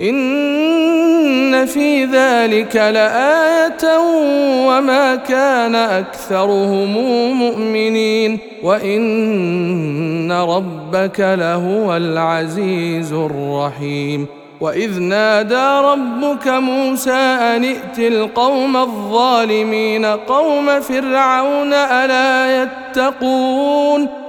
إن في ذلك لآية وما كان أكثرهم مؤمنين وإن ربك لهو العزيز الرحيم وإذ نادى ربك موسى أن ائت القوم الظالمين قوم فرعون ألا يتقون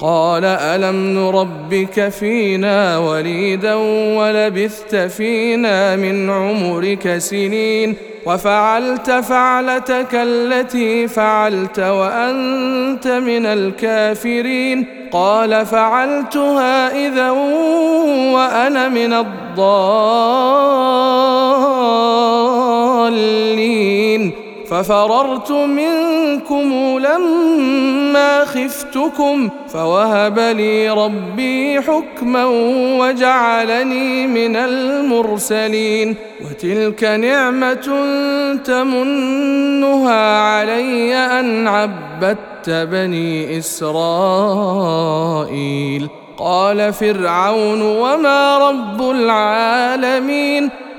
قال ألم نربك فينا وليدا ولبثت فينا من عمرك سنين وفعلت فعلتك التي فعلت وأنت من الكافرين قال فعلتها إذا وأنا من الضالين ففررت منكم لما خفتكم فوهب لي ربي حكما وجعلني من المرسلين وتلك نعمة تمنها علي أن عبدت بني إسرائيل. قال فرعون وما رب العالمين؟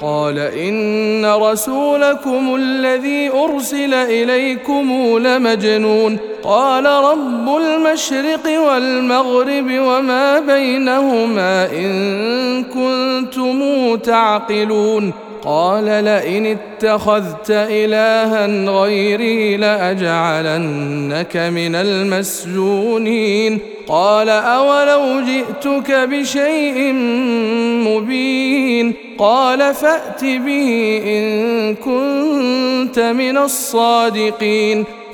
قال إن رسولكم الذي أرسل إليكم لمجنون. قال رب المشرق والمغرب وما بينهما إن كنتم تعقلون. قال لئن اتخذت إلها غيري لأجعلنك من المسجونين. قال أولو جئتك بشيء مبين. قال فأت به إن كنت من الصادقين.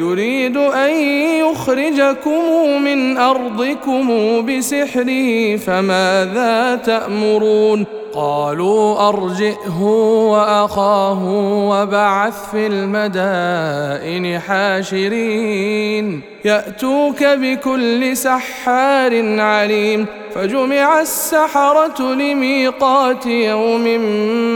يريد أن يخرجكم من أرضكم بسحره فماذا تأمرون؟ قالوا أرجئه وأخاه وبعث في المدائن حاشرين. يأتوك بكل سحار عليم فجمع السحرة لميقات يوم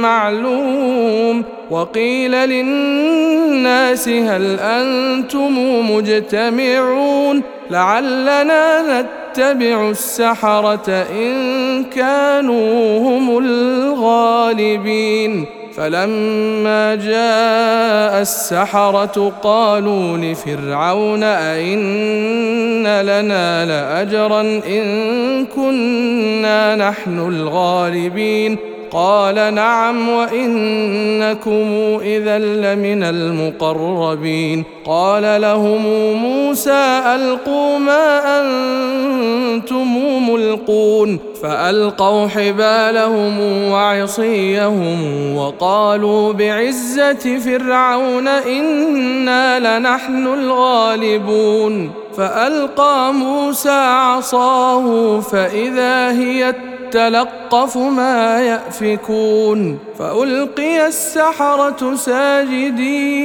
معلوم. وقيل للناس هل أنتم مجتمعون لعلنا نتبع السحرة إن كانوا هم الغالبين. فلما جاء السحرة قالوا لفرعون أئن لنا لأجرا إن كنا نحن الغالبين. قال نعم وإنكم إذا لمن المقربين قال لهم موسى ألقوا ما أنتم ملقون فألقوا حبالهم وعصيهم وقالوا بعزة فرعون إنا لنحن الغالبون فألقى موسى عصاه فإذا هي تلقف ما يأفكون فألقي السحرة ساجدين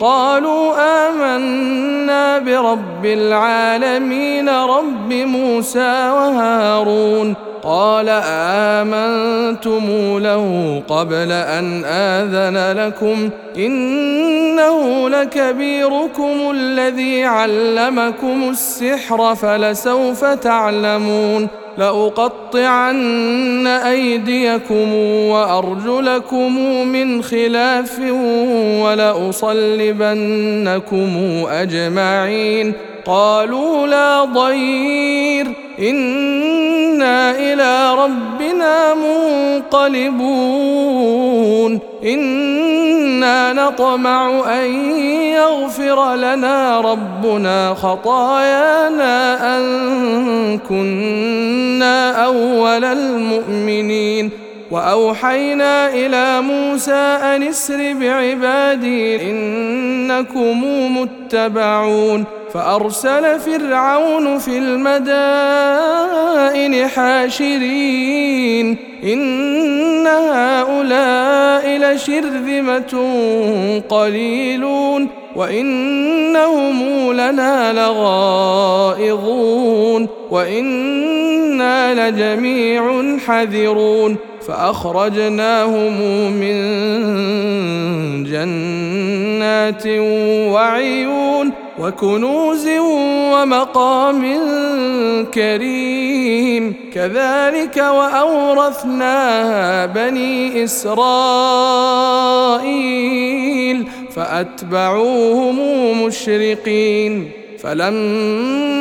قالوا آمنا برب العالمين رب موسى وهارون قال آمنتم له قبل أن آذن لكم إنه لكبيركم الذي علمكم السحر فلسوف تعلمون لأقطعن أيديكم وأرجلكم من خلاف ولأصلبنكم أجمعين قالوا لا ضير. إنا إلى ربنا منقلبون. إنا نطمع أن يغفر لنا ربنا خطايانا أن كنا أول المؤمنين. وأوحينا إلى موسى أن اسر بعبادي إنكم متبعون. فأرسل فرعون في المدائن حاشرين. إن هؤلاء لشرذمة قليلون. وإنهم لنا لغائظون. وإنا لجميع حذرون. فأخرجناهم من جنات وعيون. وكنوز ومقام كريم. كذلك وأورثناها بني إسرائيل فأتبعوهم مشرقين. فلما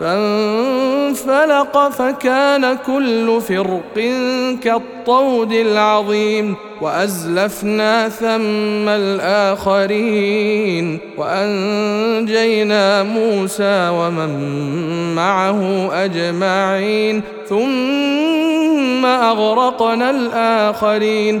فانفلق فكان كل فرق كالطود العظيم وأزلفنا ثم الآخرين وأنجينا موسى ومن معه أجمعين ثم أغرقنا الآخرين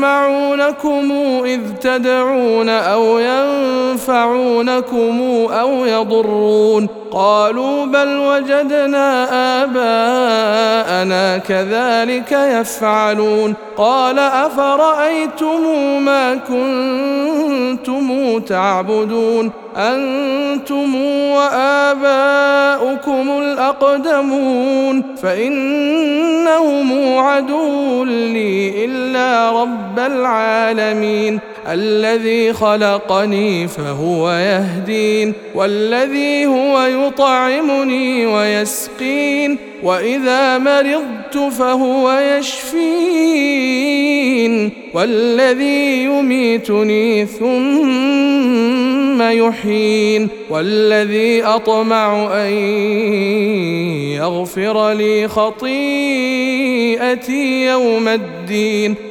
يسمعونكم إذ تدعون أو ينفعونكم أو يضرون قالوا بل وجدنا آباءنا كذلك يفعلون. قال أفرأيتم ما كنتم تعبدون؟ أنتم وآباؤكم الأقدمون. فإنهم عدو لي إلا رب العالمين. الذي خلقني فهو يهدين والذي هو يطعمني ويسقين وإذا مرضت فهو يشفين والذي يميتني ثم يحيين والذي أطمع أن يغفر لي خطيئتي يوم الدين.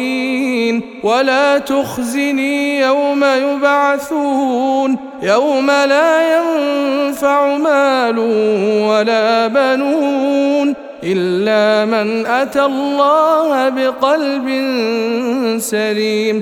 ولا تخزني يوم يبعثون يوم لا ينفع مال ولا بنون إلا من أتى الله بقلب سليم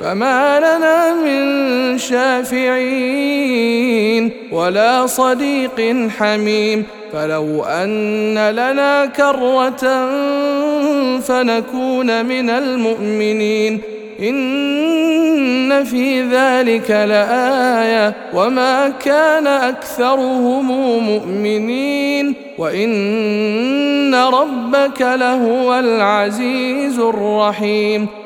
فما لنا من شافعين ولا صديق حميم فلو أن لنا كرة فنكون من المؤمنين إن في ذلك لآية وما كان أكثرهم مؤمنين وإن ربك لهو العزيز الرحيم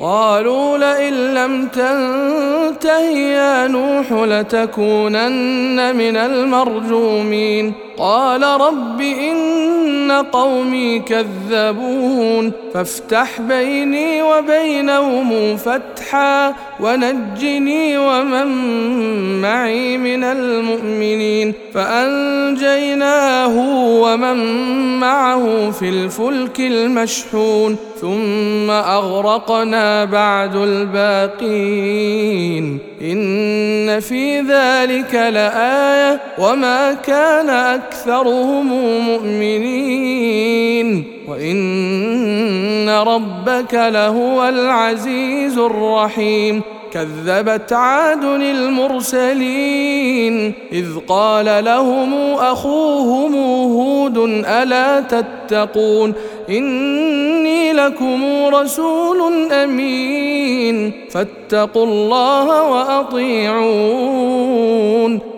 قالوا لئن لم تنته يا نوح لتكونن من المرجومين. قال رب إن قومي كذبون. فافتح بيني وبينهم فتحا ونجني ومن معي من المؤمنين. فأنجيناه ومن معه في الفلك المشحون. ثم أغرقنا بعد الباقين. إن في ذلك لآية وما كان أكثرهم مؤمنين. وإن ربك لهو العزيز الرحيم. كذبت عاد المرسلين إذ قال لهم أخوهم هود ألا تتقون إني لكم رسول أمين فاتقوا الله وأطيعون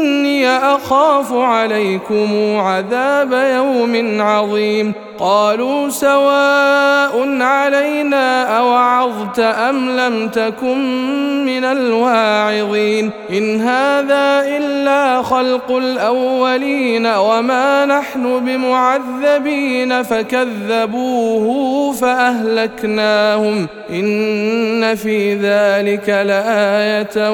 إني أخاف عليكم عذاب يوم عظيم. قالوا سواء علينا أوعظت أم لم تكن من الواعظين إن هذا إلا خلق الأولين وما نحن بمعذبين فكذبوه فأهلكناهم إن في ذلك لآية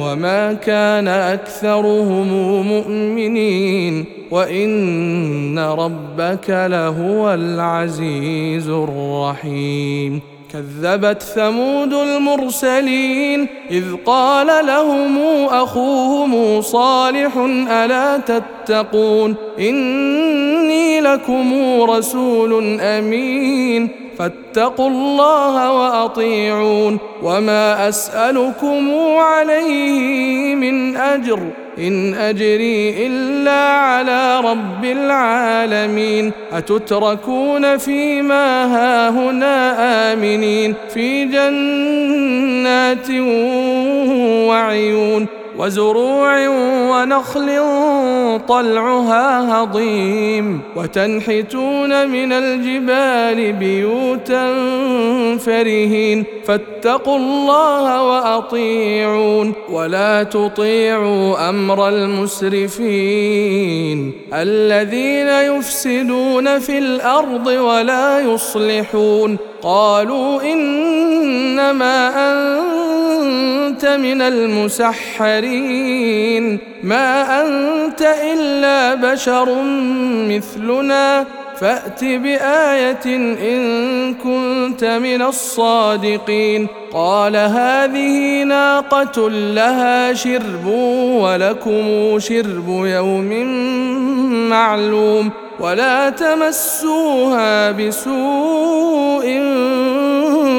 وما كان أكثرهم مؤمنين وإن ربك لهو العزيز الرحيم. كذبت ثمود المرسلين إذ قال لهم أخوهم صالح ألا تتقون؟ إني لكم رسول أمين. فاتقوا الله وأطيعون. وما أسألكم عليه من أجر. إن أجري إلا على رب العالمين. أتتركون فيما هاهنا آمنين. في جنات وعيون. وزروع ونخل طلعها هضيم. وتنحتون من الجبال بيوتا فرهين. فاتقوا الله وأطيعون. ولا تطيعوا أمر المسرفين. الذين يفسدون في الأرض ولا يصلحون. قالوا إنما أنت من المسحرين. ما أنت إلا بشر مثلنا. فات بآية إن كنت من الصادقين. قال هذه ناقة لها شرب ولكم شرب يوم معلوم. ولا تمسوها بسوء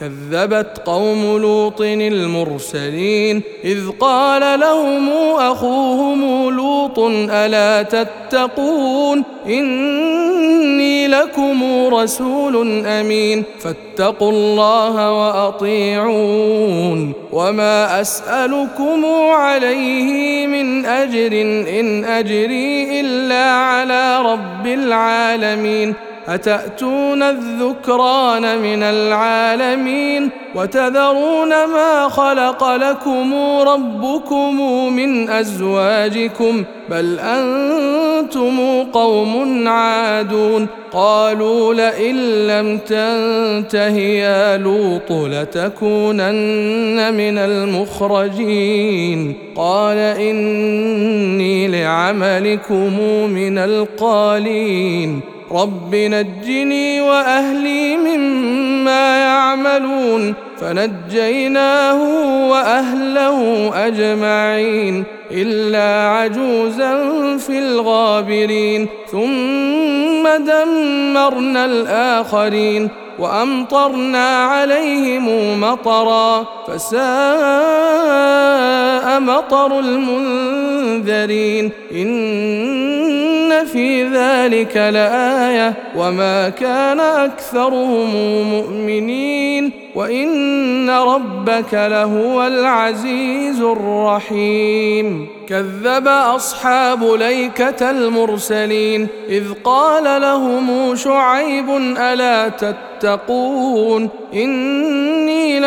كذبت قوم لوط المرسلين إذ قال لهم أخوهم لوط ألا تتقون إني لكم رسول أمين فاتقوا الله وأطيعون وما أسألكم عليه من أجر إن أجري إلا على رب العالمين أتأتون الذكران من العالمين وتذرون ما خلق لكم ربكم من أزواجكم بل أنتم قوم عادون قالوا لئن لم تنته يا لوط لتكونن من المخرجين قال إني لعملكم من القالين رب نجني وأهلي مما يعملون فنجيناه وأهله أجمعين إلا عجوزا في الغابرين ثم دمرنا الآخرين وأمطرنا عليهم مطرا فساء مطر المنذرين. إن في ذلك لآية وما كان أكثرهم مؤمنين. وإن ربك لهو العزيز الرحيم. كذب أصحاب ليكة المرسلين إذ قال لهم شعيب ألا تتقون؟ إني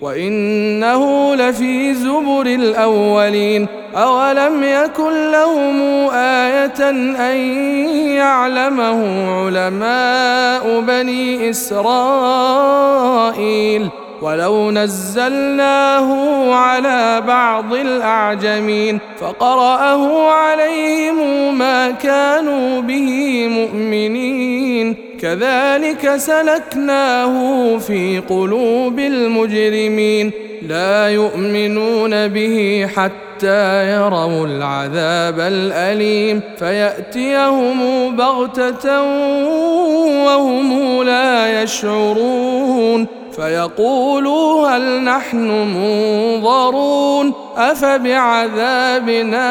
وإنه لفي زبر الأولين أولم يكن لهم آية أن يعلمه علماء بني إسرائيل؟ ولو نزلناه على بعض الأعجمين فقرأه عليهم ما كانوا به مؤمنين كذلك سلكناه في قلوب المجرمين لا يؤمنون به حتى يروا العذاب الأليم فيأتيهم بغتة وهم لا يشعرون فيقولوا هل نحن منظرون؟ أفبعذابنا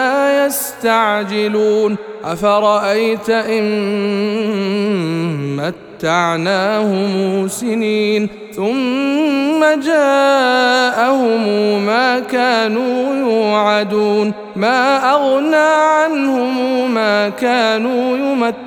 يستعجلون؟ أفرأيت إن متعناهم سنين ثم جاءهم ما كانوا يوعدون؟ ما أغنى عنهم ما كانوا يمتعون؟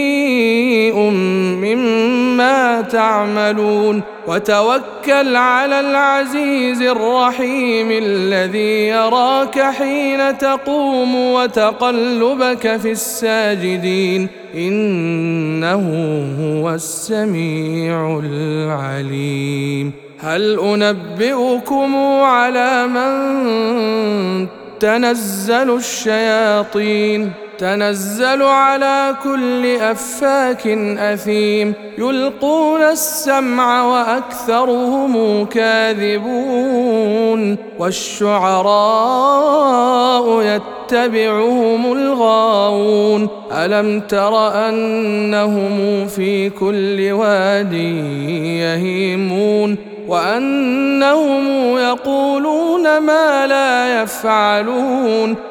تعملون وتوكل على العزيز الرحيم الذي يراك حين تقوم وتقلبك في الساجدين. إنه هو السميع العليم. هل أنبئكم على من تنزل الشياطين؟ تنزل على كل أفاك أثيم. يلقون السمع وأكثرهم كاذبون. والشعراء يتبعهم الغاوون. ألم تر أنهم في كل واد يهيمون؟ وأنهم يقولون ما لا يفعلون.